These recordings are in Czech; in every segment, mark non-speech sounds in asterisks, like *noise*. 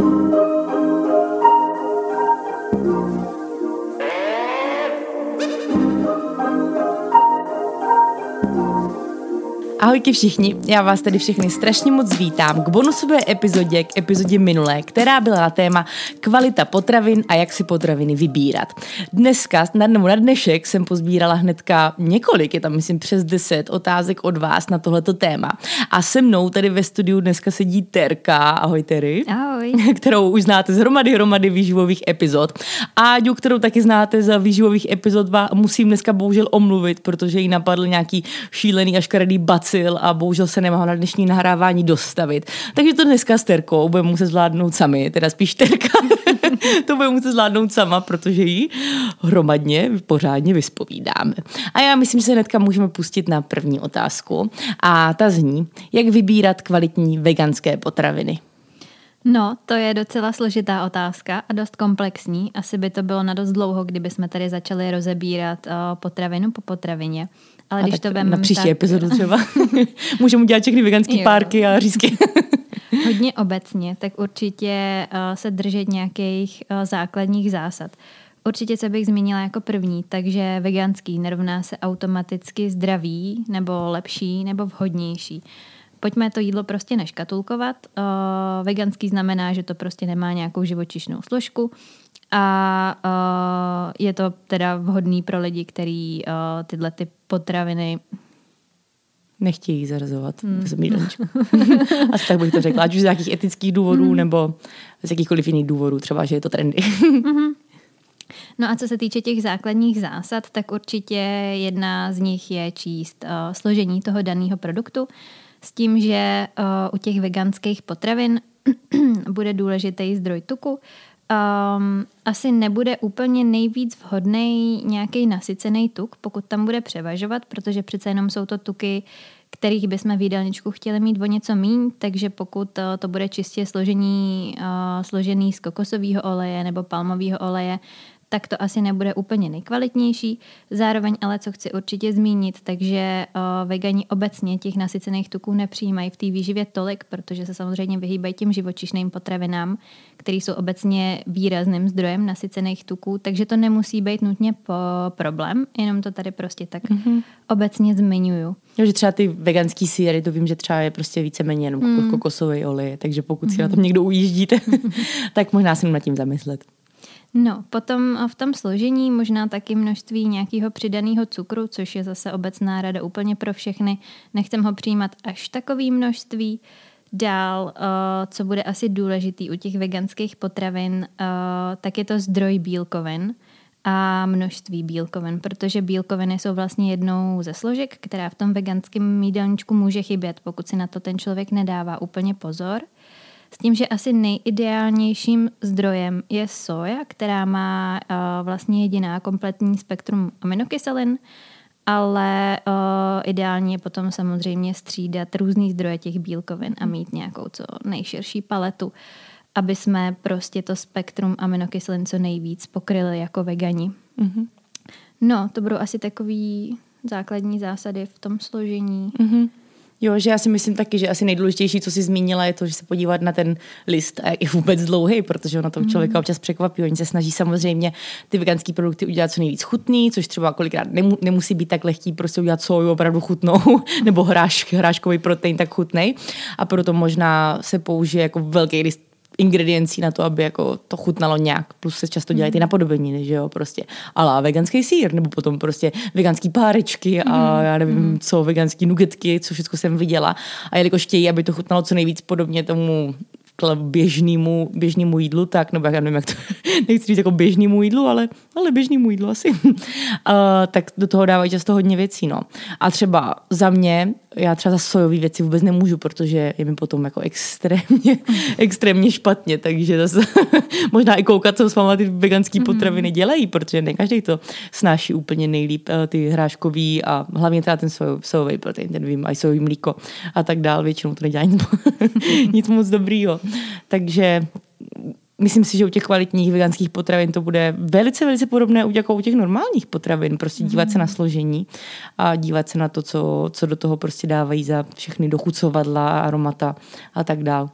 Thank you. Ahojky všichni, já vás tady všechny strašně moc vítám k bonusové epizodě, k epizodě minulé, která byla na téma kvalita potravin a jak si potraviny vybírat. Dneska, na, nebo na dnešek jsem pozbírala hnedka několik, je tam myslím přes deset otázek od vás na tohleto téma. A se mnou tady ve studiu dneska sedí Terka, ahoj Tery. Ahoj. *laughs* Kterou už znáte z hromady, hromady výživových epizod. A Áďu, kterou taky znáte z výživových epizod, musím dneska bohužel omluvit, protože jí napadl nějaký šílený a škaredý bacil ztratil a bohužel se nemohl na dnešní nahrávání dostavit. Takže to dneska s Terkou budeme muset zvládnout sami, teda spíš Terka. *laughs* to budeme muset zvládnout sama, protože ji hromadně, pořádně vyspovídáme. A já myslím, že se hnedka můžeme pustit na první otázku. A ta zní, jak vybírat kvalitní veganské potraviny. No, to je docela složitá otázka a dost komplexní. Asi by to bylo na dost dlouho, kdyby jsme tady začali rozebírat uh, potravinu po potravině. Ale a když to vem, Na příští tak... epizodu třeba. *laughs* Můžeme udělat všechny veganské párky a řízky. *laughs* Hodně obecně, tak určitě uh, se držet nějakých uh, základních zásad. Určitě se bych zmínila jako první, takže veganský nerovná se automaticky zdravý, nebo lepší, nebo vhodnější. Pojďme to jídlo prostě neškatulkovat. Uh, veganský znamená, že to prostě nemá nějakou živočišnou složku a uh, je to teda vhodný pro lidi, kteří uh, tyhle ty potraviny nechtějí zarazovat hmm. *laughs* Asi tak bych to řekla, ať už z nějakých etických důvodů hmm. nebo z jakýchkoliv jiných důvodů, třeba, že je to trendy. hmm. No a co se týče těch základních zásad, tak určitě jedna z nich je číst uh, složení toho daného produktu s tím, že uh, u těch veganských potravin *clears throat* bude důležitý zdroj tuku, um, asi nebude úplně nejvíc vhodný nějaký nasycený tuk, pokud tam bude převažovat, protože přece jenom jsou to tuky, kterých bychom v jídelníčku chtěli mít o něco míň, takže pokud uh, to bude čistě složení, uh, složený z kokosového oleje nebo palmového oleje, tak to asi nebude úplně nejkvalitnější. Zároveň ale, co chci určitě zmínit, takže uh, vegani obecně těch nasycených tuků nepřijímají v té výživě tolik, protože se samozřejmě vyhýbají těm živočišným potravinám, které jsou obecně výrazným zdrojem nasycených tuků, takže to nemusí být nutně po problém, jenom to tady prostě tak mm-hmm. obecně zmiňuju. Jo, že třeba ty veganský síry, to vím, že třeba je prostě víceméně jenom mm. kokosový olej, takže pokud si mm. na tom někdo ujíždíte, *laughs* tak možná si nad tím zamyslet. No, potom v tom složení možná taky množství nějakého přidaného cukru, což je zase obecná rada úplně pro všechny. Nechcem ho přijímat až takový množství. Dál, co bude asi důležitý u těch veganských potravin, tak je to zdroj bílkovin a množství bílkovin, protože bílkoviny jsou vlastně jednou ze složek, která v tom veganském jídelníčku může chybět, pokud si na to ten člověk nedává úplně pozor – s tím, že asi nejideálnějším zdrojem je soja, která má uh, vlastně jediná kompletní spektrum aminokyselin, ale uh, ideálně je potom samozřejmě střídat různý zdroje těch bílkovin a mít nějakou co nejširší paletu, aby jsme prostě to spektrum aminokyselin co nejvíc pokryli jako vegani. Mm-hmm. No, to budou asi takový základní zásady v tom složení. Mm-hmm. Jo, že já si myslím taky, že asi nejdůležitější, co si zmínila, je to, že se podívat na ten list a jak je vůbec dlouhý, protože ono to člověka občas překvapí. Oni se snaží samozřejmě ty veganské produkty udělat co nejvíc chutný, což třeba kolikrát nemusí být tak lehký prostě udělat soju opravdu chutnou, *laughs* nebo hráš, hráškový protein tak chutný. A proto možná se použije jako velký list ingrediencí na to, aby jako to chutnalo nějak. Plus se často dělají ty mhm. napodobeniny, že jo, prostě. Ale veganský sír, nebo potom prostě veganský párečky a mhm. já nevím mhm. co, veganský nugetky, co všechno jsem viděla. A jelikož chtějí, aby to chutnalo co nejvíc podobně tomu běžnému, běžnému jídlu, tak, nebo já nevím, jak to, *laughs* nechci říct jako běžnému jídlu, ale, ale běžnému jídlu asi, uh, *laughs* tak do toho dávají často hodně věcí, no. A třeba za mě, já třeba za sojové věci vůbec nemůžu, protože je mi potom jako extrémně, *laughs* extrémně špatně, takže zase možná i koukat, co s váma ty veganské potraviny dělají, protože ne každý to snáší úplně nejlíp, uh, ty hráškový a hlavně teda ten sojový protein, ten vím, a sojový mlíko a tak dál, většinou to nedělá nic, nic moc dobrýho. Takže myslím si, že u těch kvalitních veganských potravin to bude velice, velice podobné jako u těch normálních potravin. Prostě dívat mm. se na mhm. složení a dívat se na to, co, co do toho prostě dávají za všechny dochucovadla, aromata a tak dál.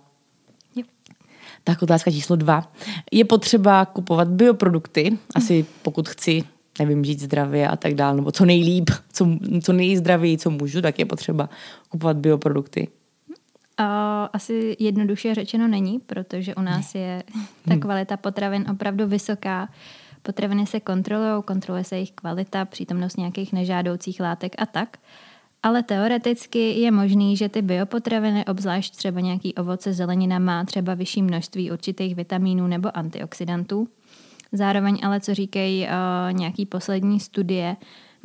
Tak otázka číslo dva. Je potřeba kupovat bioprodukty, asi pokud chci nevím, žít zdravě a tak dále, nebo co nejlíp, co, co nejzdravěji, co můžu, tak je potřeba kupovat bioprodukty. Uh, asi jednoduše řečeno není, protože u nás je ta hmm. kvalita potravin opravdu vysoká. Potraviny se kontrolují, kontroluje se jejich kvalita, přítomnost nějakých nežádoucích látek a tak. Ale teoreticky je možný, že ty biopotraviny, obzvlášť třeba nějaký ovoce, zelenina, má třeba vyšší množství určitých vitamínů nebo antioxidantů. Zároveň ale, co říkají uh, nějaký poslední studie,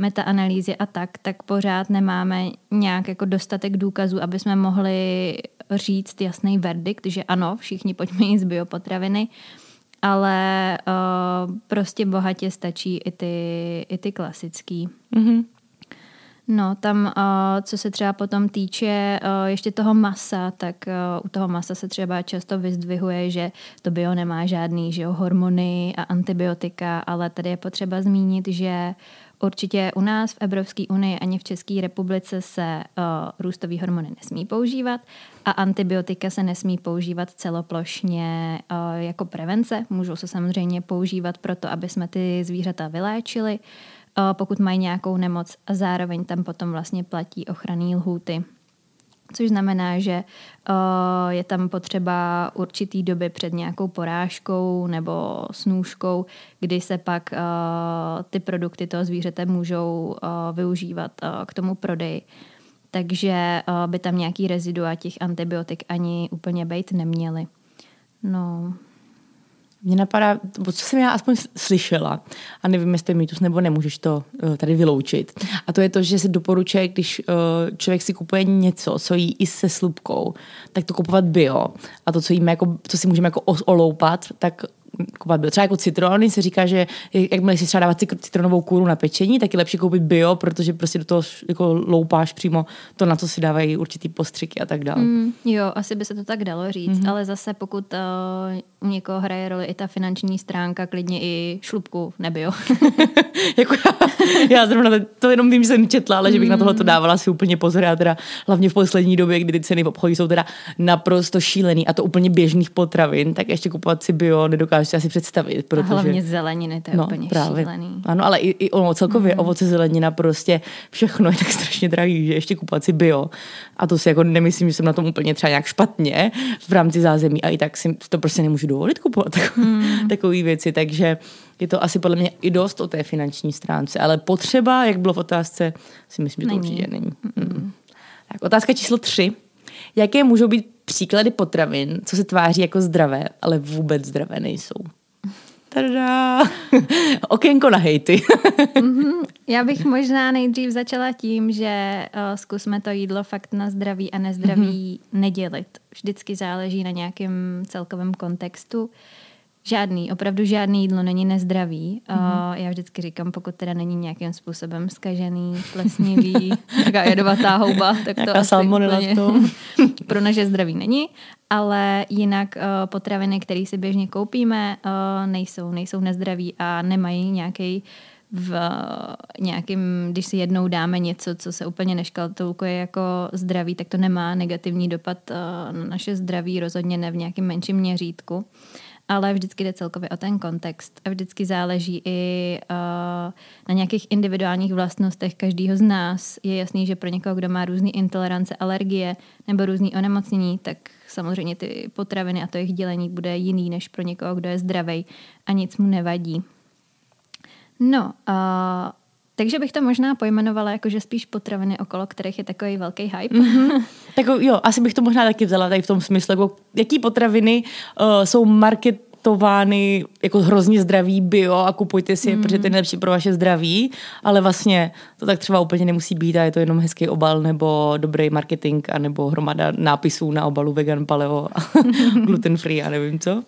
metaanalýzy a tak, tak pořád nemáme nějak jako dostatek důkazů, aby jsme mohli říct jasný verdikt, že ano, všichni pojďme jíst biopotraviny, ale uh, prostě bohatě stačí i ty, i ty klasický. Mm-hmm. No, tam, uh, co se třeba potom týče uh, ještě toho masa, tak uh, u toho masa se třeba často vyzdvihuje, že to bio nemá žádný že jo, hormony a antibiotika, ale tady je potřeba zmínit, že určitě u nás v Evropské unii ani v České republice se uh, růstový hormony nesmí používat a antibiotika se nesmí používat celoplošně uh, jako prevence. Můžou se samozřejmě používat proto, aby jsme ty zvířata vyléčili, uh, pokud mají nějakou nemoc a zároveň tam potom vlastně platí ochranný lhůty. Což znamená, že je tam potřeba určitý doby před nějakou porážkou nebo snůžkou, kdy se pak ty produkty toho zvířete můžou využívat k tomu prodeji. Takže by tam nějaký rezidua těch antibiotik ani úplně být neměly. No, mě napadá, co jsem já aspoň slyšela, a nevím, jestli mýtus nebo nemůžeš to uh, tady vyloučit. A to je to, že se doporučuje, když uh, člověk si kupuje něco, co jí i se slupkou, tak to kupovat bio. A to, co, jíme jako, co si můžeme jako oloupat, tak kupovat bio. Třeba jako citrony se říká, že jakmile si třeba dávat citronovou kůru na pečení, tak je lepší koupit bio, protože prostě do toho jako loupáš přímo to, na co si dávají určitý postřiky a tak dále. Mm, jo, asi by se to tak dalo říct, mm-hmm. ale zase pokud uh, u někoho hraje roli i ta finanční stránka, klidně i šlubku nebio. *laughs* jako já, já zrovna to jenom vím, že jsem četla, ale že bych mm. na tohle to dávala si úplně pozor. Já teda hlavně v poslední době, kdy ty ceny v obchodě jsou teda naprosto šílený a to úplně běžných potravin, tak ještě kupovat si bio nedokážu si asi představit. Protože... A hlavně zeleniny, to je no, úplně právě. šílený. Ano, ale i, i ono celkově mm. ovoce, zelenina, prostě všechno je tak strašně drahý, že ještě kupovat si bio. A to si jako nemyslím, že jsem na tom úplně třeba nějak špatně v rámci zázemí a i tak si to prostě nemůžu dovolit kupovat mm. takové věci, takže je to asi podle mě i dost o té finanční stránce, ale potřeba, jak bylo v otázce, si myslím, že to není. určitě není. Mm. Tak otázka číslo tři. Jaké můžou být příklady potravin, co se tváří jako zdravé, ale vůbec zdravé nejsou? Tada! *laughs* Okénko na hejty. *laughs* mm-hmm. Já bych možná nejdřív začala tím, že uh, zkusme to jídlo fakt na zdraví a nezdraví mm-hmm. nedělit. Vždycky záleží na nějakém celkovém kontextu. Žádný, opravdu žádný jídlo není nezdravý. Mm-hmm. Uh, já vždycky říkám, pokud teda není nějakým způsobem skažený, plesnivý, *laughs* taká jedovatá houba, tak to asi úplně *laughs* pro naše zdraví není. Ale jinak uh, potraviny, které si běžně koupíme, uh, nejsou, nejsou nezdraví a nemají nějaký v nějakým, když si jednou dáme něco, co se úplně neškatulkuje jako zdraví, tak to nemá negativní dopad na naše zdraví, rozhodně ne v nějakém menším měřítku. Uh, ale vždycky jde celkově o ten kontext a vždycky záleží i uh, na nějakých individuálních vlastnostech každého z nás. Je jasný, že pro někoho, kdo má různé intolerance, alergie nebo různé onemocnění, tak samozřejmě ty potraviny a to jejich dělení bude jiný než pro někoho, kdo je zdravý a nic mu nevadí. No, uh, takže bych to možná pojmenovala jako, že spíš potraviny, okolo kterých je takový velký hype. Mm-hmm. *laughs* tak jo, asi bych to možná taky vzala tady v tom smyslu, jako, jaký potraviny uh, jsou marketovány jako hrozně zdraví bio a kupujte si je, mm. protože to je nejlepší pro vaše zdraví, ale vlastně to tak třeba úplně nemusí být a je to jenom hezký obal nebo dobrý marketing a nebo hromada nápisů na obalu vegan, paleo a *laughs* gluten free a nevím co.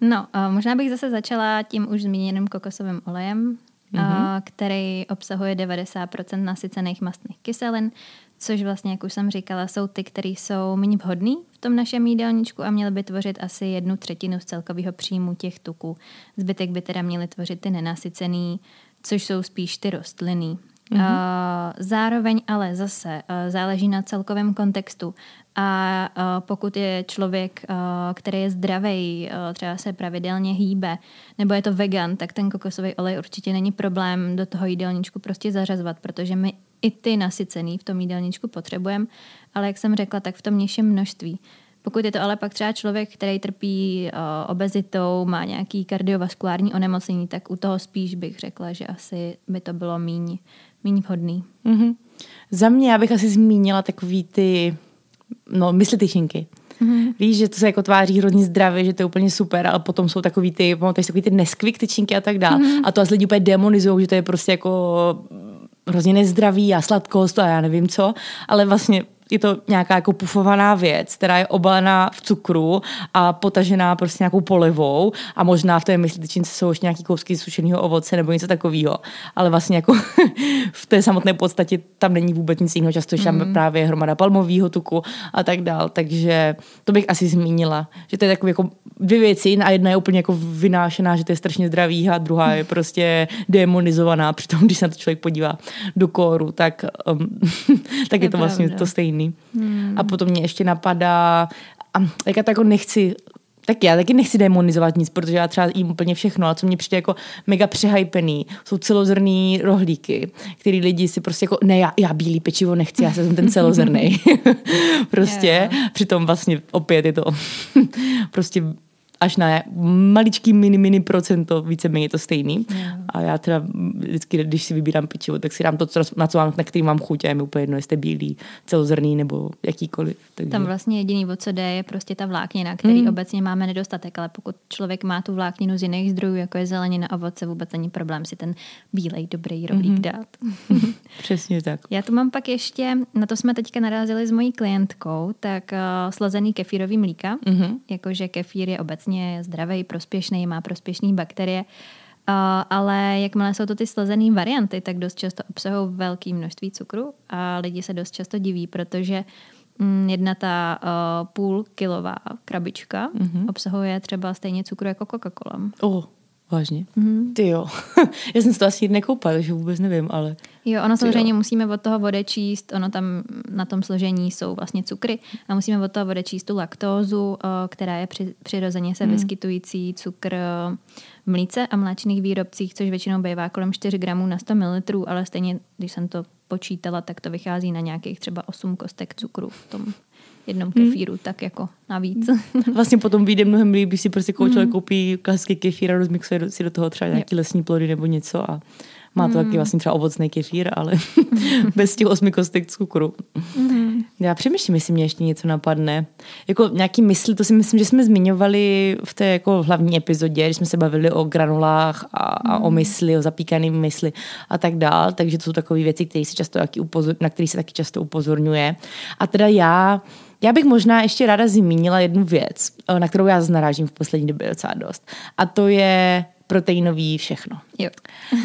no, možná bych zase začala tím už zmíněným kokosovým olejem, mm-hmm. který obsahuje 90% nasycených mastných kyselin, což vlastně, jak už jsem říkala, jsou ty, které jsou méně vhodný v tom našem jídelníčku a měly by tvořit asi jednu třetinu z celkového příjmu těch tuků. Zbytek by teda měly tvořit ty nenasycený, což jsou spíš ty rostliny. Mm-hmm. Zároveň ale zase uh, záleží na celkovém kontextu. A uh, pokud je člověk, uh, který je zdravý, uh, třeba se pravidelně hýbe, nebo je to vegan, tak ten kokosový olej určitě není problém do toho jídelníčku prostě zařazovat, protože my i ty nasycený v tom jídelníčku potřebujeme, ale jak jsem řekla, tak v tom nižším množství. Pokud je to ale pak třeba člověk, který trpí uh, obezitou, má nějaký kardiovaskulární onemocnění, tak u toho spíš bych řekla, že asi by to bylo míň, míň vhodný. Mm-hmm. Za mě já bych asi zmínila takový ty, no, mysli tyčinky. Mm-hmm. Víš, že to se jako tváří hrozně zdravě, že to je úplně super, ale potom jsou takový ty, pamatuješ takový ty neskvik tyčinky a tak dále. Mm-hmm. A to asi lidi úplně demonizují, že to je prostě jako hrozně nezdravý a sladkost a já nevím co, ale vlastně je to nějaká jako pufovaná věc, která je obalená v cukru a potažená prostě nějakou polivou a možná v té mysličince jsou ještě nějaký kousky sušeného ovoce nebo něco takového. Ale vlastně jako *laughs* v té samotné podstatě tam není vůbec nic jiného, často tam mm. právě hromada palmového tuku a tak dál. Takže to bych asi zmínila, že to je takové jako dvě věci a jedna je úplně jako vynášená, že to je strašně zdravý a druhá je prostě demonizovaná. Přitom, když se na to člověk podívá do kóru, tak, um, *laughs* tak je, je to vlastně to stejné jiný. Hmm. A potom mě ještě napadá, a jak já to jako nechci tak já taky nechci demonizovat nic, protože já třeba jím úplně všechno, ale co mě přijde jako mega přehypený, jsou celozrný rohlíky, který lidi si prostě jako, ne, já, já bílý pečivo nechci, já jsem ten celozrný. *laughs* prostě, yeah. přitom vlastně opět je to *laughs* prostě až na maličký mini, mini procento, víceméně je to stejný. Yeah. A já teda vždycky, když si vybírám pečivo, tak si dám to, na co mám, na který mám chuť a je mi úplně jedno, jestli bílý, celozrný nebo jakýkoliv. Takže... Tam vlastně jediný, o co jde, je prostě ta vláknina, který mm. obecně máme nedostatek, ale pokud člověk má tu vlákninu z jiných zdrojů, jako je zelenina, ovoce, vůbec není problém si ten bílej, dobrý rohlík mm-hmm. dát. *laughs* *laughs* Přesně tak. Já tu mám pak ještě, na to jsme teďka narazili s mojí klientkou, tak uh, slazený kefírový mlíka, mm-hmm. jakože kefír je obecně obecně zdravý, prospěšný, má prospěšné bakterie, Uh, ale jakmile jsou to ty slezené varianty, tak dost často obsahují velké množství cukru a lidi se dost často diví, protože mm, jedna ta uh, půl kilová krabička mm-hmm. obsahuje třeba stejně cukru jako Coca-Cola. Oh, vážně? Mm-hmm. Ty jo. *laughs* Já jsem si to asi nekoupal, takže vůbec nevím, ale... Jo, ono samozřejmě jo. musíme od toho odečíst, ono tam na tom složení jsou vlastně cukry a musíme od toho odečíst tu laktózu, která je při, přirozeně se hmm. vyskytující cukr v mlíce a mléčných výrobcích, což většinou bývá kolem 4 gramů na 100 ml, ale stejně, když jsem to počítala, tak to vychází na nějakých třeba 8 kostek cukru v tom jednom kefíru, hmm. tak jako navíc. Vlastně potom vyjde mnohem líp, když si prostě člověk hmm. koupí klasický kefír a rozmixuje si do toho třeba nějaký lesní plody nebo něco a má to mm. taky vlastně třeba ovocný kefír, ale *laughs* bez těch osmi kostek cukru. Mm. Já přemýšlím, jestli mě ještě něco napadne. Jako nějaký mysli, to si myslím, že jsme zmiňovali v té jako hlavní epizodě, když jsme se bavili o granulách a, a o mysli, o zapíkaný mysli a tak dál. Takže to jsou takové věci, které se často taky upozor, na které se taky často upozorňuje. A teda já já bych možná ještě ráda zmínila jednu věc, na kterou já narážím v poslední době docela dost. A to je proteinový všechno. Jo.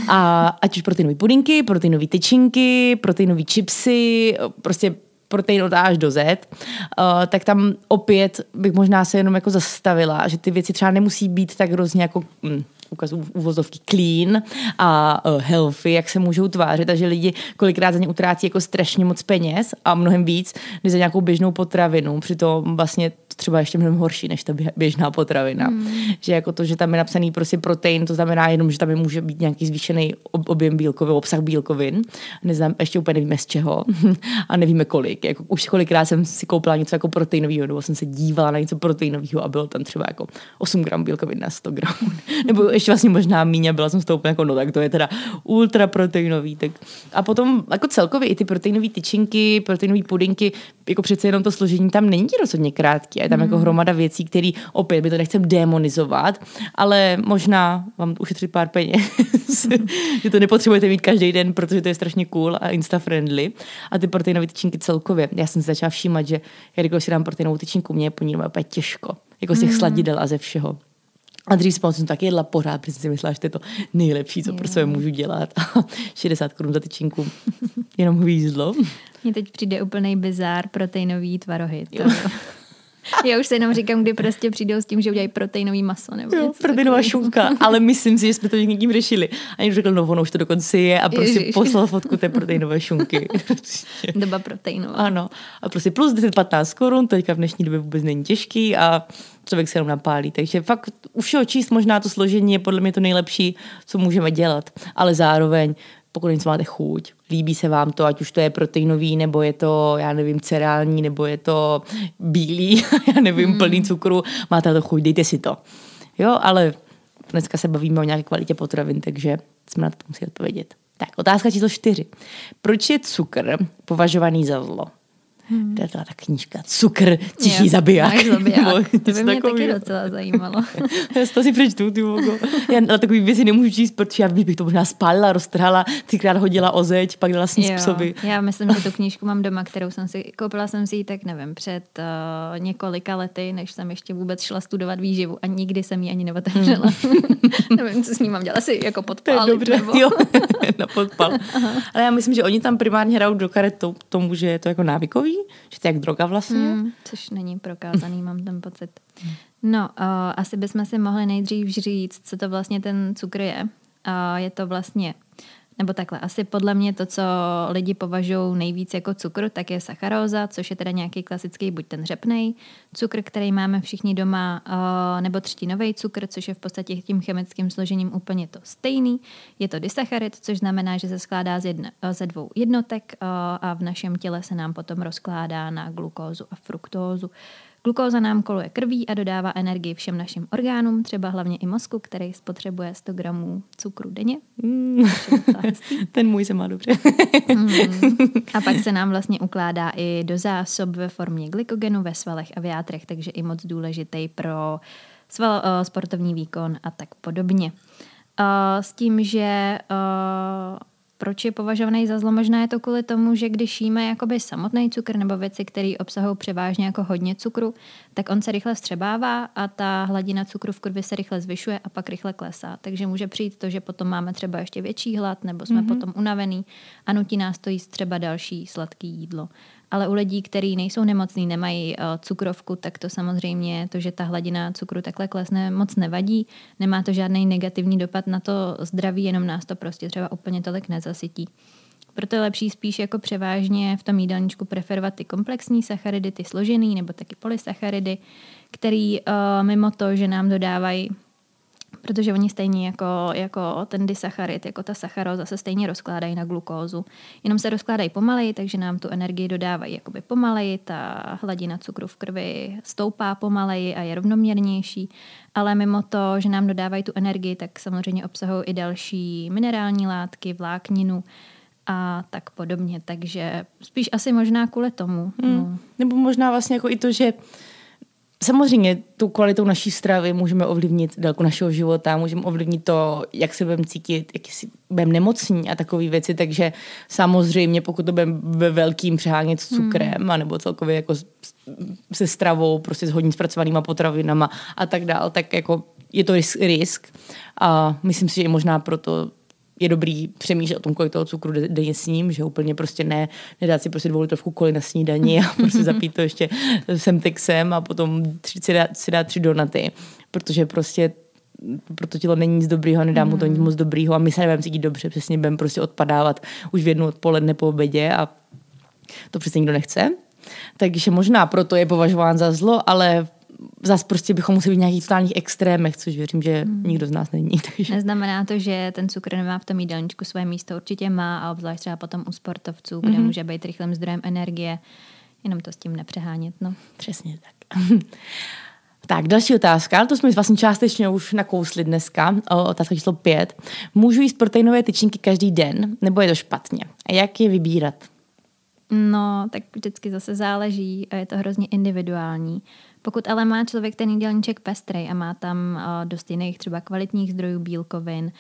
A ať už proteinové pudinky, proteinové tyčinky, proteinové chipsy, prostě protein od A až do Z, uh, tak tam opět bych možná se jenom jako zastavila, že ty věci třeba nemusí být tak hrozně jako hm, ukazu uvozovky clean a uh, healthy, jak se můžou tvářit, takže lidi kolikrát za ně utrácí jako strašně moc peněz a mnohem víc, než za nějakou běžnou potravinu. Přitom vlastně třeba ještě mnohem horší než ta běžná potravina. Mm. Že jako to, že tam je napsaný prostě protein, to znamená jenom, že tam je může být nějaký zvýšený objem bílkovin, obsah bílkovin. Neznám, ještě úplně nevíme z čeho *laughs* a nevíme kolik. Jako už kolikrát jsem si koupila něco jako proteinového, nebo jsem se dívala na něco proteinového a bylo tam třeba jako 8 gram bílkovin na 100 gramů. *laughs* nebo ještě vlastně možná míň byla jsem z toho úplně jako, no tak to je teda ultra proteinový. Tak. A potom jako celkově i ty proteinové tyčinky, proteinové pudinky, jako přece jenom to složení tam není rozhodně krátký. Je tam mm. jako hmm. hromada věcí, které opět by to nechcem demonizovat, ale možná vám ušetřit pár peněz, *laughs* že to nepotřebujete mít každý den, protože to je strašně cool a insta-friendly. A ty proteinové tyčinky celkově. Já jsem se začala všímat, že když si dám proteinovou tyčinku, mě je po ní úplně těžko. Jako z těch mm. sladidel a ze všeho. A dřív jsem taky jedla pořád, protože si myslela, že to je to nejlepší, co pro sebe můžu dělat. A *laughs* 60 korun za tyčinku, *laughs* jenom hvízlo. Mně teď přijde úplný bizár proteinový tvarohy. To... *laughs* Já už se jenom říkám, kdy prostě přijdou s tím, že udělají proteinový maso. Nebo jo, proteinová šunka, *laughs* ale myslím si, že jsme to někým řešili. A někdo řekl, no ono už to dokonce je a prostě Ježiš. poslal fotku té proteinové šunky. *laughs* Doba proteinová. Ano. A prostě plus 10-15 korun, teďka v dnešní době vůbec není těžký a člověk se jenom napálí. Takže fakt u všeho číst možná to složení je podle mě to nejlepší, co můžeme dělat. Ale zároveň pokud něco máte chuť, líbí se vám to, ať už to je proteinový, nebo je to, já nevím, cerální, nebo je to bílý, *laughs* já nevím, mm. plný cukru, máte to chuť, dejte si to. Jo, ale dneska se bavíme o nějaké kvalitě potravin, takže jsme na to museli odpovědět. Tak, otázka číslo čtyři. Proč je cukr považovaný za zlo? Hmm. To je ta knížka Cukr, tichý jo, zabiják. zabiják. *laughs* to by mě taky docela zajímalo. *laughs* já to si přečtu, ty vogo. Já na takový věci nemůžu číst, protože já bych to možná spálila, roztrhala, třikrát hodila o zeď, pak dala jsem způsoby. Já myslím, že tu knížku mám doma, kterou jsem si, koupila jsem si ji tak, nevím, před uh, několika lety, než jsem ještě vůbec šla studovat výživu a nikdy jsem ji ani neotevřela. *laughs* nevím, co s ní mám dělat, asi jako podpal. dobře, nebo... jo, na podpal. Ale já myslím, že oni tam primárně hrajou do karet tomu, že je to jako návykový, že to je jak droga vlastně. Mm, což není prokázaný, mám ten pocit. No, uh, asi bychom si mohli nejdřív říct, co to vlastně ten cukr je. Uh, je to vlastně nebo takhle, asi podle mě to, co lidi považují nejvíc jako cukr, tak je sacharóza, což je teda nějaký klasický, buď ten řepnej cukr, který máme všichni doma, eh, nebo třtinový cukr, což je v podstatě tím chemickým složením úplně to stejný. Je to disacharid, což znamená, že se skládá z jedna, eh, ze dvou jednotek eh, a v našem těle se nám potom rozkládá na glukózu a fruktózu. Glukóza nám koluje krví a dodává energii všem našim orgánům, třeba hlavně i mozku, který spotřebuje 100 gramů cukru denně. Mm. *laughs* Ten můj se má dobře. mm. A pak se nám vlastně ukládá i do zásob ve formě glykogenu ve svalech a v játrech, takže i moc důležitý pro sval, uh, sportovní výkon a tak podobně. Uh, s tím, že uh, proč je považovaný za zlo? Možná je to kvůli tomu, že když jíme jakoby samotný cukr nebo věci, které obsahují převážně jako hodně cukru, tak on se rychle střebává a ta hladina cukru v krvi se rychle zvyšuje a pak rychle klesá. Takže může přijít to, že potom máme třeba ještě větší hlad nebo jsme mm-hmm. potom unavený a nutí nás to jíst třeba další sladký jídlo. Ale u lidí, kteří nejsou nemocní, nemají uh, cukrovku, tak to samozřejmě, to, že ta hladina cukru takhle klesne, moc nevadí. Nemá to žádný negativní dopad na to zdraví, jenom nás to prostě třeba úplně tolik nezasytí. Proto je lepší spíš jako převážně v tom jídelníčku preferovat ty komplexní sacharidy, ty složený nebo taky polysacharidy, který uh, mimo to, že nám dodávají protože oni stejně jako, jako ten disacharid, jako ta sacharóza se stejně rozkládají na glukózu. Jenom se rozkládají pomaleji, takže nám tu energii dodávají jakoby pomaleji, ta hladina cukru v krvi stoupá pomaleji a je rovnoměrnější, ale mimo to, že nám dodávají tu energii, tak samozřejmě obsahují i další minerální látky, vlákninu, a tak podobně. Takže spíš asi možná kvůli tomu. Hmm. No. Nebo možná vlastně jako i to, že Samozřejmě tu kvalitou naší stravy můžeme ovlivnit délku našeho života, můžeme ovlivnit to, jak se budeme cítit, jak si budeme nemocní a takové věci, takže samozřejmě pokud to budeme ve velkým přehánět s cukrem, hmm. nebo celkově jako se stravou, prostě s hodně zpracovanýma potravinama a tak dál, tak jako je to risk, risk. A myslím si, že i možná proto je dobrý přemýšlet o tom, kolik toho cukru denně s ním, že úplně prostě ne, nedát si prostě dvou litrovku koli na snídaní a *laughs* prostě zapít to ještě semtexem a potom tři, si, dát, si dát tři donaty, protože prostě pro to tělo není nic dobrýho, nedá mu to nic mm. moc dobrýho a my se nebudeme cítit dobře, přesně budeme prostě odpadávat už v jednu odpoledne po obědě a to přesně nikdo nechce. Takže možná proto je považován za zlo, ale zase prostě bychom museli být v nějakých totálních extrémech, což věřím, že hmm. nikdo z nás není. *laughs* Takže. Neznamená to, že ten cukr nemá v tom jídelníčku své místo, určitě má a obzvlášť třeba potom u sportovců, kde hmm. může být rychlým zdrojem energie, jenom to s tím nepřehánět. No. Přesně tak. *laughs* Tak, další otázka, to jsme vlastně částečně už nakousli dneska, otázka číslo pět. Můžu jíst proteinové tyčinky každý den, nebo je to špatně? A jak je vybírat? No, tak vždycky zase záleží a je to hrozně individuální. Pokud ale má člověk ten jídelníček pestrej a má tam uh, dost jiných třeba kvalitních zdrojů bílkovin uh,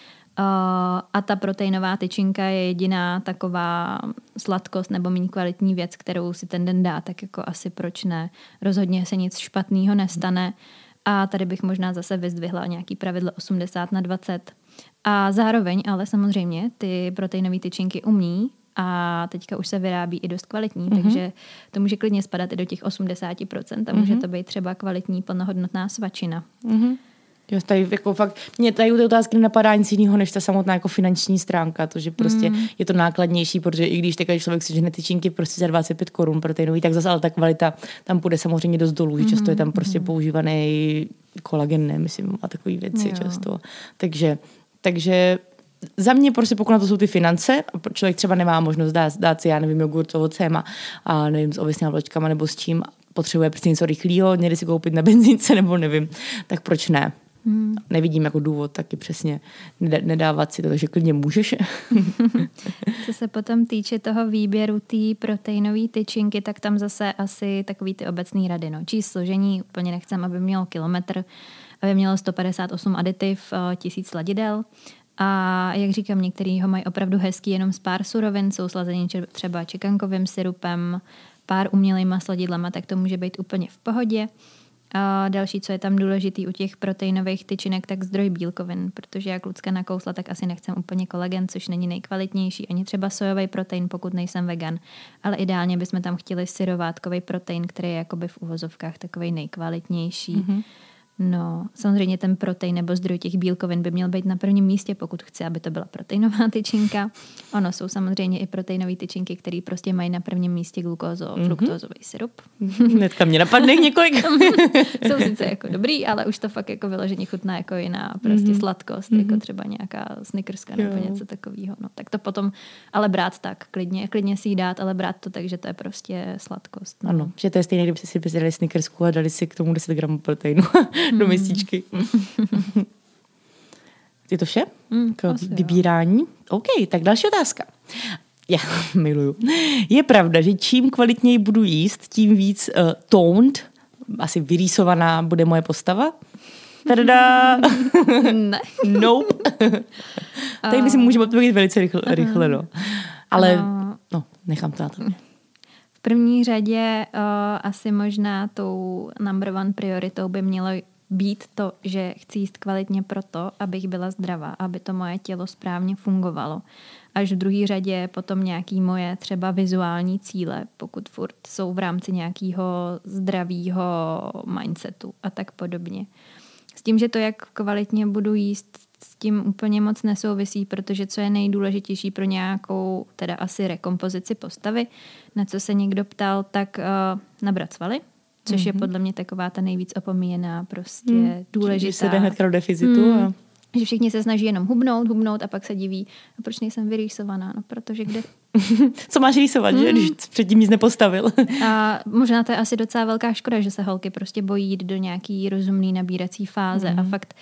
a ta proteinová tyčinka je jediná taková sladkost nebo méně kvalitní věc, kterou si ten den dá, tak jako asi proč ne. Rozhodně se nic špatného nestane. A tady bych možná zase vyzdvihla nějaký pravidlo 80 na 20. A zároveň ale samozřejmě ty proteinové tyčinky umí a teďka už se vyrábí i dost kvalitní, mm-hmm. takže to může klidně spadat i do těch 80% a může mm-hmm. to být třeba kvalitní plnohodnotná svačina. Mm-hmm. Jo, tady jako fakt, mě tady u té otázky nenapadá nic jiného, než ta samotná jako finanční stránka, to, že prostě mm. je to nákladnější, protože i když takový člověk si žene tyčinky prostě za 25 korun proteinový, tak zase ale ta kvalita tam půjde samozřejmě dost dolů, že často je tam prostě mm. používaný kolagen, ne, myslím, a takové věci jo. často. Takže, takže za mě prostě pokud na to jsou ty finance, člověk třeba nemá možnost dát, dát si, já nevím, jogurt s ovocem a nevím, s ověsnými vločkama nebo s čím, potřebuje prostě něco rychlého, někdy si koupit na *laughs* benzínce nebo nevím, tak proč ne? Hmm. Nevidím jako důvod taky přesně nedávat si to, takže klidně můžeš. *laughs* Co se potom týče toho výběru té proteinové tyčinky, tak tam zase asi takový ty obecný rady. No. Číst složení úplně nechcem, aby měl kilometr, aby mělo 158 aditiv, eh, tisíc sladidel. A jak říkám, některý ho mají opravdu hezký jenom z pár surovin, jsou slazení třeba čikankovým syrupem, pár umělejma sladidlama, tak to může být úplně v pohodě. A další, co je tam důležitý u těch proteinových tyčinek, tak zdroj bílkovin, protože jak Lucka nakousla, tak asi nechcem úplně kolagen, což není nejkvalitnější, ani třeba sojový protein, pokud nejsem vegan, ale ideálně bychom tam chtěli syrovátkový protein, který je jakoby v uvozovkách takový nejkvalitnější. Mm-hmm. No, samozřejmě ten protein nebo zdroj těch bílkovin by měl být na prvním místě, pokud chci, aby to byla proteinová tyčinka. Ono jsou samozřejmě i proteinové tyčinky, které prostě mají na prvním místě glukózo, mm-hmm. fruktózový syrup. *laughs* Hnedka mě napadne několik. *laughs* jsou sice jako dobrý, ale už to fakt jako vyloženě chutná jako jiná prostě mm-hmm. sladkost, mm-hmm. jako třeba nějaká snickerska nebo jo. něco takového. No, tak to potom ale brát tak, klidně, klidně si jí dát, ale brát to tak, že to je prostě sladkost. No. Ano, že to je stejné, kdyby si si dali snickersku a dali si k tomu 10 gramů proteinu *laughs* do mističky. *laughs* Je to vše? Mm, K vybírání? Jo. OK, tak další otázka. Já *laughs* miluju. Je pravda, že čím kvalitněji budu jíst, tím víc uh, toned, asi vyrýsovaná bude moje postava? Tada! ne. nope. Tady myslím, můžeme odpovědět velice rychle, rychle no. Ale no, nechám to na to. V první řadě uh, asi možná tou number one prioritou by mělo být to, že chci jíst kvalitně proto, abych byla zdravá, aby to moje tělo správně fungovalo. Až v druhé řadě potom nějaký moje třeba vizuální cíle, pokud furt jsou v rámci nějakého zdravého mindsetu a tak podobně. S tím, že to, jak kvalitně budu jíst, s tím úplně moc nesouvisí, protože co je nejdůležitější pro nějakou, teda asi rekompozici postavy, na co se někdo ptal, tak uh, nabrat svaly, což mm-hmm. je mhm. podle mě taková ta nejvíc opomíjená prostě mm. důležitá. Že se jde hned do deficitu. Mm. A... Že všichni se snaží jenom hubnout, hubnout a pak se diví, a proč nejsem vyrýsovaná, no protože kde... *laughs* Co máš rýsovat, mm. že, když předtím nic nepostavil? a možná to je asi docela velká škoda, že se holky prostě bojí jít do nějaký rozumný nabírací fáze mm. a fakt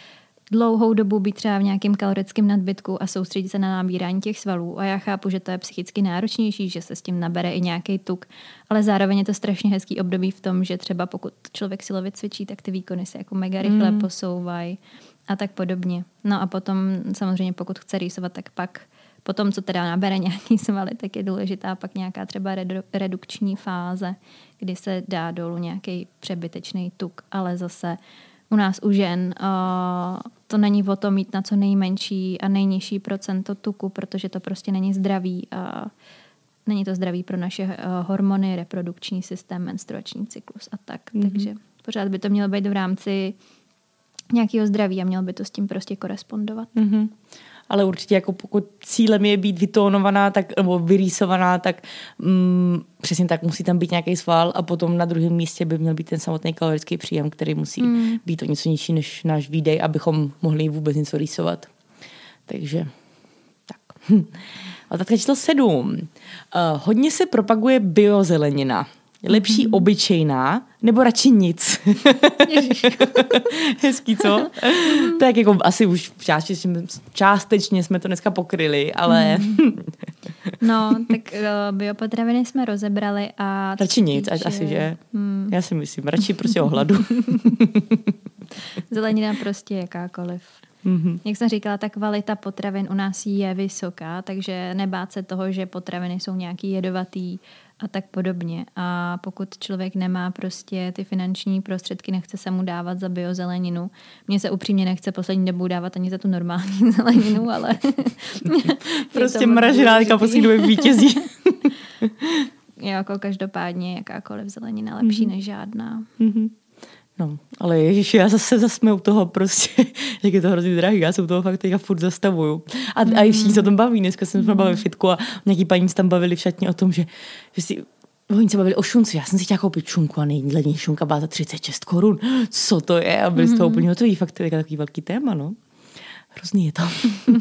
dlouhou dobu být třeba v nějakém kalorickém nadbytku a soustředit se na nabírání těch svalů. A já chápu, že to je psychicky náročnější, že se s tím nabere i nějaký tuk, ale zároveň je to strašně hezký období v tom, že třeba pokud člověk silově cvičí, tak ty výkony se jako mega rychle mm. posouvají a tak podobně. No a potom samozřejmě pokud chce rýsovat, tak pak potom, co teda nabere *laughs* nějaký svaly, tak je důležitá pak nějaká třeba redukční fáze, kdy se dá dolů nějaký přebytečný tuk, ale zase u nás u žen uh, to není o tom mít na co nejmenší a nejnižší procento tuku, protože to prostě není zdravý a není to zdravý pro naše uh, hormony, reprodukční systém, menstruační cyklus a tak. Mm-hmm. Takže pořád by to mělo být v rámci nějakého zdraví a mělo by to s tím prostě korespondovat. Mm-hmm ale určitě jako pokud cílem je být vytónovaná tak, nebo vyrýsovaná, tak mm, přesně tak musí tam být nějaký sval a potom na druhém místě by měl být ten samotný kalorický příjem, který musí mm. být o něco nižší než náš výdej, abychom mohli vůbec něco rýsovat. Takže tak. *laughs* Otázka číslo sedm. Uh, hodně se propaguje biozelenina. Lepší mm-hmm. obyčejná, nebo radši nic? *laughs* Hezký, co? tak jako asi už částečně, částečně jsme to dneska pokryli, ale... Mm. no, *laughs* tak uh, biopotraviny jsme rozebrali a... Radši nic, týče... asi, že? Mm. Já si myslím, radši prostě ohladu. *laughs* Zelenina prostě jakákoliv. Mm-hmm. Jak jsem říkala, ta kvalita potravin u nás je vysoká, takže nebát se toho, že potraviny jsou nějaký jedovatý a tak podobně. A pokud člověk nemá prostě ty finanční prostředky, nechce se mu dávat za biozeleninu. Mně se upřímně nechce poslední dobou dávat ani za tu normální *laughs* zeleninu, ale... *laughs* prostě mražená poslední době vítězí. *laughs* jako každopádně jakákoliv zelenina lepší mm-hmm. než žádná. Mm-hmm. No, ale ježiši, já zase zase u toho prostě, *laughs* jak je to hrozně drahý, já se u toho fakt teďka furt zastavuju. A, mm. a i všichni se o tom baví, dneska jsem se mm. bavili fitku a nějaký paní se tam bavili v šatně o tom, že, že si Oni se bavili o šunci. Já jsem si chtěla koupit šunku a nejlevnější šunka byla za 36 korun. Co to je? A byli mm-hmm. z toho úplně hotoví. Fakt to je takový velký téma, no. Hrozný je to.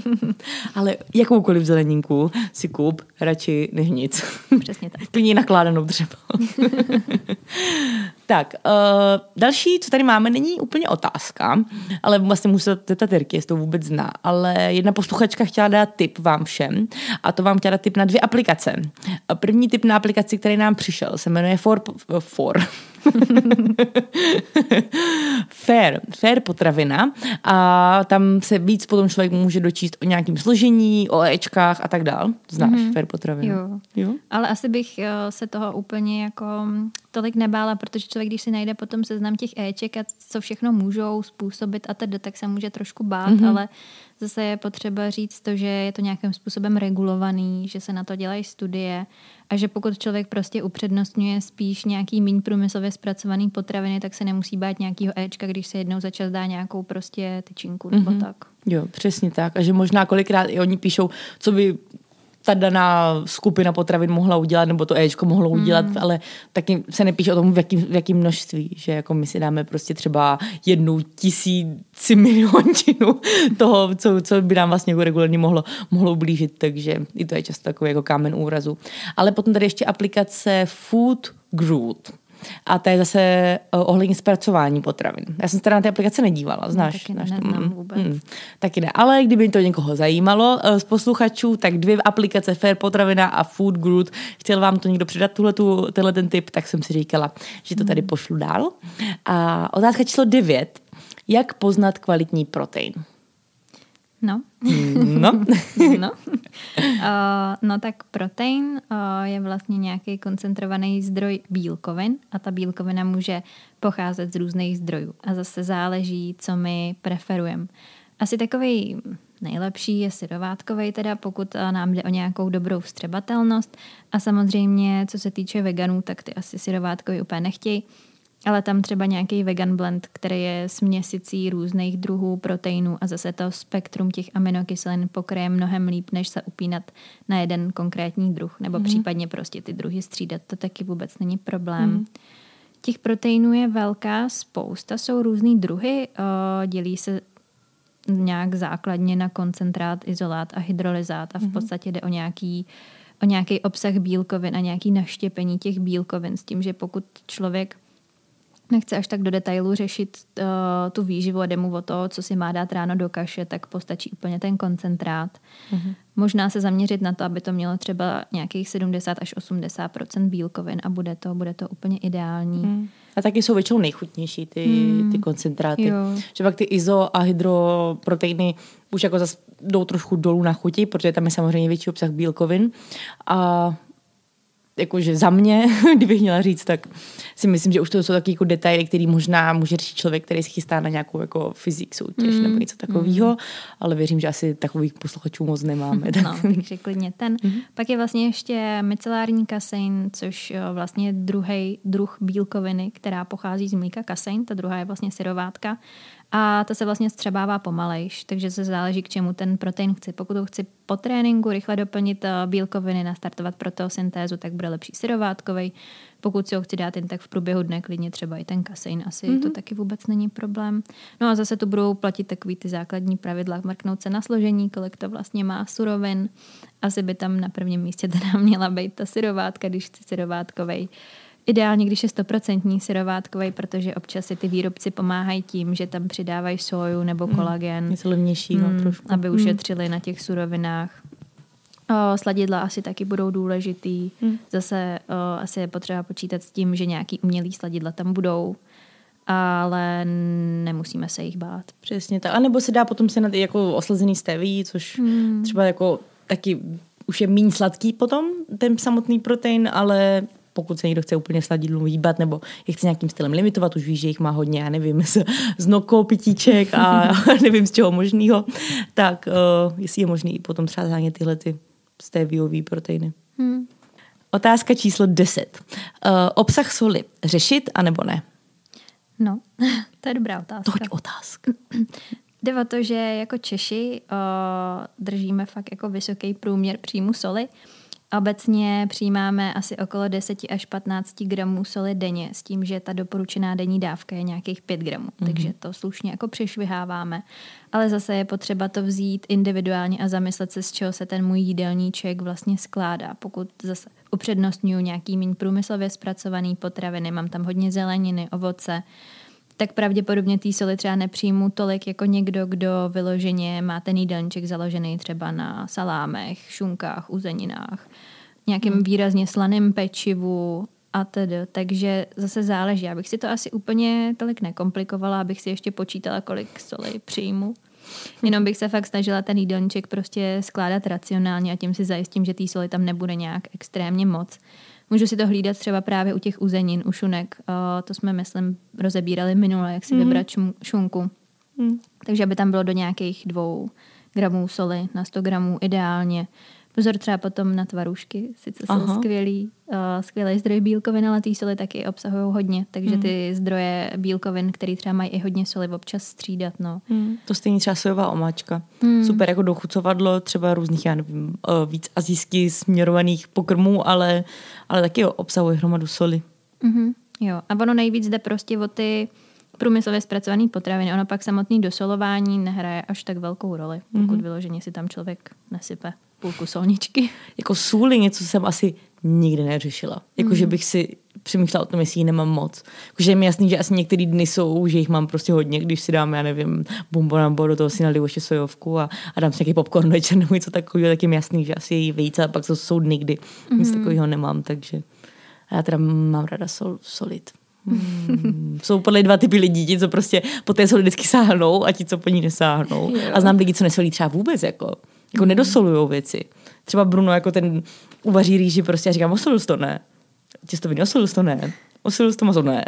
*laughs* Ale jakoukoliv zeleninku si kup radši než nic. Přesně tak. *laughs* Klidně nakládanou třeba. *laughs* tak, uh, další, co tady máme, není úplně otázka, ale vlastně musím teta Terky, jestli to vůbec zná. Ale jedna posluchačka chtěla dát tip vám všem a to vám chtěla dát tip na dvě aplikace. První tip na aplikaci, který nám přišel, se jmenuje For... For *laughs* fair, fair potravina a tam se víc potom člověk může dočíst o nějakém složení, o Ečkách a tak dál. Znáš mm-hmm. fair potravina? Jo. jo. Ale asi bych eh, se toho úplně jako tolik nebála, protože člověk, když si najde potom seznam těch Eček a co všechno můžou způsobit a tedy, tak se může trošku bát, mm-hmm. ale zase je potřeba říct to, že je to nějakým způsobem regulovaný, že se na to dělají studie a že pokud člověk prostě upřednostňuje spíš nějaký méně průmyslově zpracovaný potraviny, tak se nemusí bát nějakého Ečka, když se jednou začas dá nějakou prostě tyčinku nebo mm-hmm. tak. Jo, přesně tak. A že možná kolikrát i oni píšou, co by ta daná skupina potravin mohla udělat, nebo to Ečko mohlo udělat, mm. ale taky se nepíše o tom, v jakým, v jakým množství, že jako my si dáme prostě třeba jednu tisíci miliončinu toho, co, co by nám vlastně jako regulárně mohlo, mohlo ublížit, takže i to je často takový jako kámen úrazu. Ale potom tady ještě aplikace Food Groot. A to je zase eh, ohledně zpracování potravin. Já jsem se teda na té aplikace nedívala, no, znáš? No, taky znáš to? vůbec. Hmm, taky ne, ale kdyby to někoho zajímalo eh, z posluchačů, tak dvě aplikace Fair Potravina a Food Groot. Chtěl vám to někdo předat, tuhletu, tenhle ten tip, tak jsem si říkala, že to tady hmm. pošlu dál. A otázka číslo devět. Jak poznat kvalitní protein? No. No. *laughs* no. Uh, no tak protein uh, je vlastně nějaký koncentrovaný zdroj bílkovin a ta bílkovina může pocházet z různých zdrojů. A zase záleží, co my preferujeme. Asi takový nejlepší je syrovátkový, teda pokud nám jde o nějakou dobrou vstřebatelnost. A samozřejmě, co se týče veganů, tak ty asi syrovátkový úplně nechtějí ale tam třeba nějaký vegan blend, který je směsicí různých druhů proteinů a zase to spektrum těch aminokyselin pokryje mnohem líp, než se upínat na jeden konkrétní druh, nebo mm. případně prostě ty druhy střídat, to taky vůbec není problém. Mm. Těch proteinů je velká spousta, jsou různý druhy, dělí se nějak základně na koncentrát, izolát a hydrolyzát a v mhm. podstatě jde o nějaký o nějaký obsah bílkovin a nějaký naštěpení těch bílkovin s tím, že pokud člověk nechce až tak do detailu řešit uh, tu výživu a jde mu o to, co si má dát ráno do kaše, tak postačí úplně ten koncentrát. Mm-hmm. Možná se zaměřit na to, aby to mělo třeba nějakých 70 až 80% bílkovin a bude to, bude to úplně ideální. Mm. A taky jsou většinou nejchutnější ty, mm. ty koncentráty. Jo. Že pak ty izo a hydroproteiny už jako zase jdou trošku dolů na chuti, protože tam je samozřejmě větší obsah bílkovin. A jakože za mě, *laughs* kdybych měla říct, tak si myslím, že už to jsou taky jako detaily, který možná může řešit člověk, který se chystá na nějakou jako fyzik soutěž mm. nebo něco takového, mm. ale věřím, že asi takových posluchačů moc nemáme. *laughs* no, takže klidně ten. Mm. Pak je vlastně ještě micelární kasein, což vlastně je druhý druh bílkoviny, která pochází z mlíka kasein, ta druhá je vlastně syrovátka a to se vlastně střebává pomalejš, takže se záleží, k čemu ten protein chci. Pokud ho chci po tréninku rychle doplnit eh, bílkoviny, nastartovat proteosyntézu, tak bude lepší syrovátkový. Pokud si ho chci dát jen tak v průběhu dne, klidně třeba i ten kasein, asi mm-hmm. to taky vůbec není problém. No a zase tu budou platit takový ty základní pravidla, mrknout se na složení, kolik to vlastně má surovin. Asi by tam na prvním místě teda *laughs* měla být ta syrovátka, když chci syrovátkovej. Ideálně, když je stoprocentní syrovátkový, protože občas si ty výrobci pomáhají tím, že tam přidávají soju nebo hmm. kolagen. Mm, něco levnějšího mm, trošku. Aby ušetřili mm. na těch surovinách. O, sladidla asi taky budou důležitý. Mm. Zase o, asi je potřeba počítat s tím, že nějaký umělý sladidla tam budou, ale nemusíme se jich bát. Přesně tak. A nebo se dá potom se na jako oslazený steví, což mm. třeba jako taky už je méně sladký potom, ten samotný protein, ale pokud se někdo chce úplně sladidlu výbat nebo je chce nějakým stylem limitovat, už víš, že jich má hodně, já nevím, *laughs* z, z noko, pitíček a *laughs* nevím z čeho možného, tak uh, jestli je možný i potom třeba zánět tyhle ty stéviový proteiny. Hmm. Otázka číslo 10. Uh, obsah soli. Řešit anebo ne? No, *laughs* to je dobrá otázka. Toť otázka. *clears throat* Jde o to, že jako Češi uh, držíme fakt jako vysoký průměr příjmu soli. Obecně přijímáme asi okolo 10 až 15 gramů soli denně, s tím, že ta doporučená denní dávka je nějakých 5 gramů, mm-hmm. takže to slušně jako přešviháváme. Ale zase je potřeba to vzít individuálně a zamyslet se, z čeho se ten můj jídelníček vlastně skládá. Pokud zase upřednostňuji nějaký méně průmyslově zpracovaný potraviny, mám tam hodně zeleniny, ovoce, tak pravděpodobně té soli třeba nepřijmu tolik jako někdo, kdo vyloženě má ten jídelníček založený třeba na salámech, šunkách, uzeninách, nějakým hmm. výrazně slaným pečivu a tedy. Takže zase záleží. Já bych si to asi úplně tolik nekomplikovala, abych si ještě počítala, kolik soli přijmu. Jenom bych se fakt snažila ten jídelníček prostě skládat racionálně a tím si zajistím, že té soli tam nebude nějak extrémně moc. Můžu si to hlídat třeba právě u těch uzenin, u šunek. Uh, to jsme, myslím, rozebírali minule, jak si mm. vybrat šum, šunku. Mm. Takže aby tam bylo do nějakých dvou gramů soli na 100 gramů ideálně. Pozor třeba potom na tvarušky, sice jsou Aha. skvělý, uh, skvělý zdroj bílkovin, ale ty soli taky obsahují hodně, takže hmm. ty zdroje bílkovin, které třeba mají i hodně soli, občas střídat. No. Hmm. To stejně třeba sojová omáčka. Hmm. Super jako dochucovadlo třeba různých, já nevím, uh, víc azijsky směrovaných pokrmů, ale, ale taky obsahuje hromadu soli. Hmm. Jo, a ono nejvíc jde prostě o ty průmyslově zpracované potraviny. Ono pak samotný dosolování nehraje až tak velkou roli, pokud hmm. vyloženě si tam člověk nesype půlku solničky. Jako sůli něco jsem asi nikdy neřešila. Jako, mm. že bych si přemýšlela o tom, jestli ji nemám moc. Jako, že je mi jasný, že asi některé dny jsou, že jich mám prostě hodně, když si dám, já nevím, bombonambo, do toho si naliju ještě sojovku a, a dám si nějaký popcorn večer nebo něco takového, tak je mi jasný, že asi je víc, a pak to jsou dny, kdy mm. nic takového nemám, takže a já teda mám ráda sol, solit. Hmm. Jsou podle dva typy lidí, ti, co prostě po té soli vždycky sáhnou a ti, co po ní nesáhnou. Jo. A znám lidi, co nesolí třeba vůbec. Jako. Jako mm. nedosolují věci. Třeba Bruno jako ten uvaří rýži prostě a říkám, osolil to ne. Těstoviny, osolil to ne. Osolil to moc ne.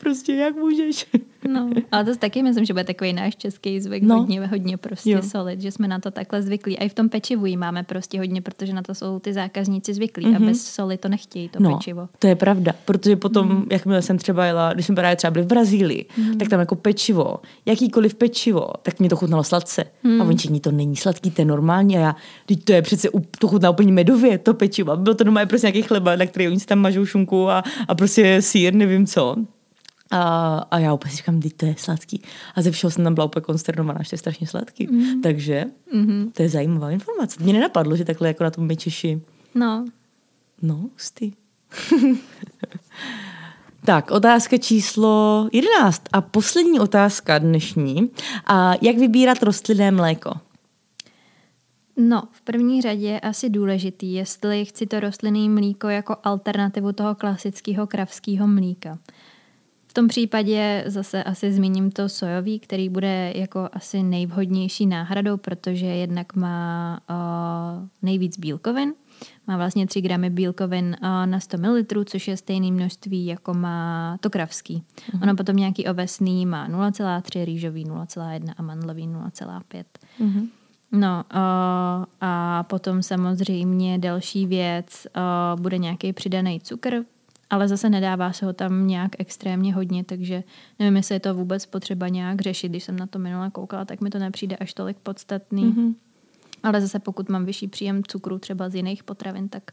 Prostě jak můžeš. No, ale to taky myslím, že bude takový náš český zvyk, no. hodně, hodně prostě jo. solid, že jsme na to takhle zvyklí. A i v tom pečivu jí máme prostě hodně, protože na to jsou ty zákazníci zvyklí mm-hmm. a mhm. bez soli to nechtějí, to no, pečivo. to je pravda, protože potom, mm. jakmile jsem třeba jela, když jsme právě třeba byli v Brazílii, mm. tak tam jako pečivo, jakýkoliv pečivo, tak mě to chutnalo sladce. Mm. A oni říkají, to není sladký, to je normální. A já, teď to je přece, to chutná úplně medově, to pečivo. Bylo to doma prostě nějaký chleba, na který oni si tam mažou šunku a, a prostě sír, nevím co. A, a já úplně říkám, to je sladký. A ze všeho jsem tam byla úplně konsternovaná, že to je strašně sladký. Mm. Takže mm-hmm. to je zajímavá informace. Mně nenapadlo, že takhle jako na tom my Češi. No. No, hustý. *laughs* tak, otázka číslo 11 a poslední otázka dnešní. A jak vybírat rostlinné mléko? No, v první řadě je asi důležitý, jestli chci to rostlinné mlíko jako alternativu toho klasického kravského mlíka. V tom případě zase asi zmíním to sojový, který bude jako asi nejvhodnější náhradou, protože jednak má uh, nejvíc bílkovin. Má vlastně 3 gramy bílkovin uh, na 100 ml, což je stejné množství, jako má to kravský. Uh-huh. Ono potom nějaký ovesný má 0,3, rýžový 0,1 a mandlový 0,5. Uh-huh. No uh, a potom samozřejmě další věc uh, bude nějaký přidaný cukr, ale zase nedává se ho tam nějak extrémně hodně, takže nevím, jestli je to vůbec potřeba nějak řešit. Když jsem na to minule koukala, tak mi to nepřijde až tolik podstatný. Mm-hmm. Ale zase pokud mám vyšší příjem cukru třeba z jiných potravin, tak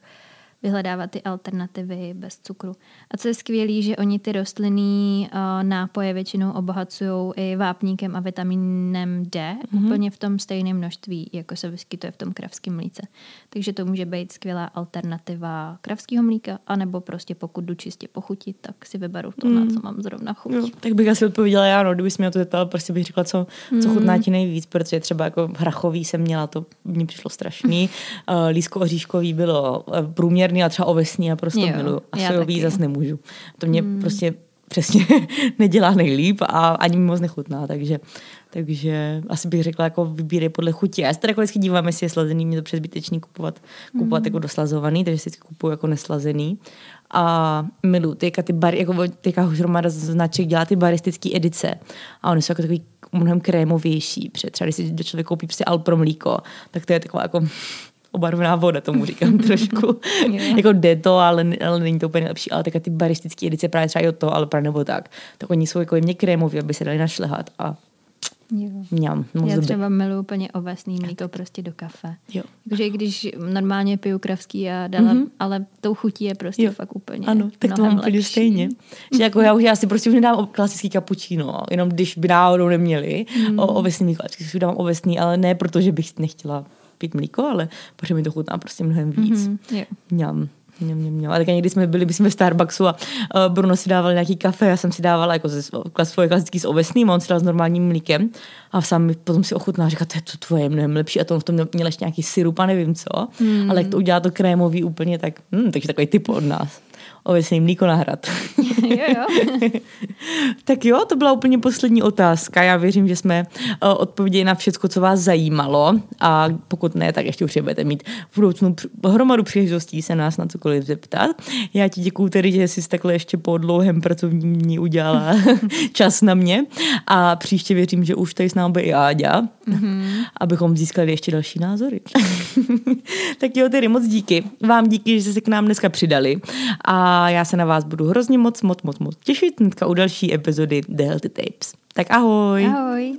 vyhledávat ty alternativy bez cukru. A co je skvělé, že oni ty rostlinný uh, nápoje většinou obohacují i vápníkem a vitamínem D mm-hmm. úplně v tom stejném množství, jako se vyskytuje v tom kravském mlíce. Takže to může být skvělá alternativa kravského mlíka, anebo prostě pokud jdu čistě pochutit, tak si vyberu to, mm. na co mám zrovna chuť. Jo, tak bych asi odpověděla já, no, kdybych mě to zeptal, prostě bych řekla, co, co chutná ti nejvíc, protože třeba jako hrachový jsem měla, to mně přišlo strašný. uh, *laughs* lísko oříškový bylo uh, průměrný černý a třeba ovesný a prostě miluju. A sojový zase nemůžu. To mě hmm. prostě přesně *laughs* nedělá nejlíp a ani mi moc nechutná, takže, takže asi bych řekla, jako vybírej podle chuti. Já se teda jako vždycky dívám, jestli je slazený, mě to přezbytečný kupovat, kupovat mm. jako doslazovaný, takže si kupuju jako neslazený. A milu, teďka ty bary, jako teďka hromada značek dělá ty baristické edice a oni jsou jako takový mnohem krémovější. Protože třeba když si do člověka koupí prostě Alpro mlíko, tak to je taková jako obarvená voda, tomu říkám *laughs* trošku. jako jde to, ale, ale není to úplně nejlepší. Ale také ty baristické edice právě třeba i od toho, ale právě nebo tak. Tak oni jsou jako jemně krémoví, aby se dali našlehat a Jo. Mňam, moc Já třeba miluji úplně ovesný mlíko prostě do kafe. Jo. Takže když normálně piju kravský a dala, mm-hmm. ale tou chutí je prostě jo. fakt úplně Ano, tak to mám úplně stejně. Že jako já už já si prostě už nedám klasický kapučíno, jenom když by náhodou neměli mm. o ovesný mlíko, si dám ovesný, ale ne protože bych nechtěla pít mlíko, ale protože mi to chutná prostě mnohem víc. Mm-hmm. Mňam. Mě, mě, mě. A tak někdy jsme byli, jsme v Starbucksu a uh, Bruno si dával nějaký kafe, já jsem si dávala jako ze, svoje klasický s ovesným, a on si dal s normálním mlíkem a sám mi potom si ochutná, říká, to je to tvoje mnohem lepší a to v tom měl ještě nějaký syrup a nevím co, hmm. ale jak to udělá to krémový úplně, tak, hm, takže takový typ od nás obecně mlíko na hrad. *laughs* jo, jo. *laughs* tak jo, to byla úplně poslední otázka. Já věřím, že jsme uh, odpověděli na všechno, co vás zajímalo a pokud ne, tak ještě už budete mít v budoucnu hromadu příležitostí se nás na cokoliv zeptat. Já ti děkuju tedy, že jsi takhle ještě po dlouhém pracovním dní udělala *laughs* čas na mě a příště věřím, že už tady s námi i Áďa, mm-hmm. abychom získali ještě další názory. tak jo, tedy moc díky. Vám díky, že jste se k nám dneska přidali a a já se na vás budu hrozně moc, moc, moc, moc těšit hnedka u další epizody The Healthy Tapes. Tak ahoj. Ahoj.